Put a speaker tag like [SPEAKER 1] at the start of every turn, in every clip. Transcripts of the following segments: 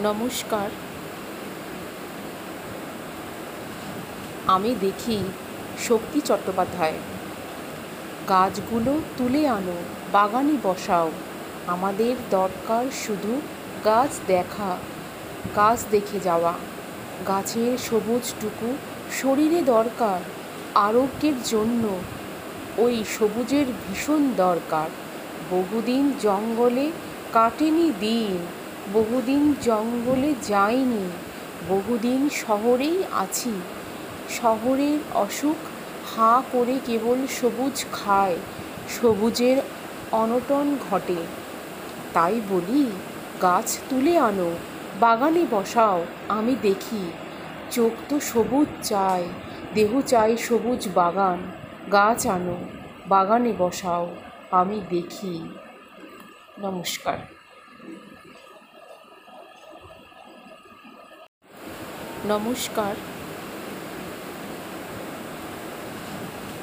[SPEAKER 1] নমস্কার। আমি দেখি শক্তি চট্টোপাধ্যায়। গাছগুলো তুলে আনো, বাগানে বসাও। আমাদের দরকার শুধু গাছ দেখা, গাছ দেখে যাওয়া। গাছের সবুজটুকু শরীরে দরকার, আরোগ্যের জন্য। ওই সবুজের ভীষণ দরকার। বহুদিন জঙ্গলে কাটেনি দিন। বহুদিন জঙ্গলে যাইনি, বহুদিন শহরেই আছি। শহরের অসুখ হাঁ করে কেবল সবুজ খায়, সবুজের অনটন ঘটে। তাই বলি, গাছ তুলে আনো, বাগানে বসাও, আমি দেখি। চোখ তো সবুজ চায়, দেহ চাই সবুজ বাগান। গাছ আনো, বাগানে বসাও, আমি দেখি। নমস্কার। নমস্কার।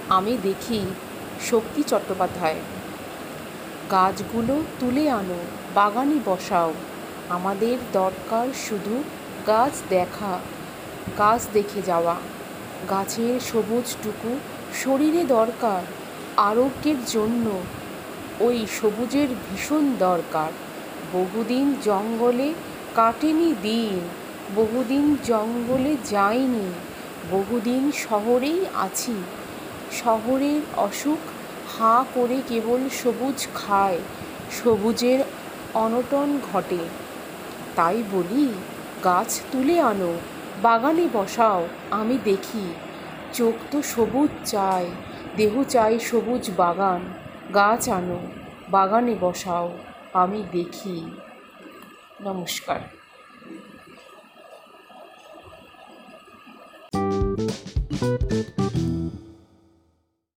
[SPEAKER 1] আমি দেখি শক্তি চট্টোপাধ্যায়। গাছগুলো তুলে আনো, বাগানে বসাও। আমাদের দরকার শুধু গাছ দেখা, গাছ দেখে যাওয়া। গাছের সবুজটুকু শরীরে দরকার, আরোগ্যের জন্য। ওই সবুজের ভীষণ দরকার। বহুদিন জঙ্গলে কাটেনি দিন। বহুদিন জঙ্গলে যাইনি, বহুদিন শহরেই আছি। শহরের অসুখ হাঁ করে কেবল সবুজ খায়, সবুজের অনটন ঘটে। তাই বলি, গাছ তুলে আনো, বাগানে বসাও, আমি দেখি। চোখ তো সবুজ চায়, দেহ চাই সবুজ বাগান। গাছ আনো, বাগানে বসাও, আমি দেখি। নমস্কার।
[SPEAKER 2] Thank you.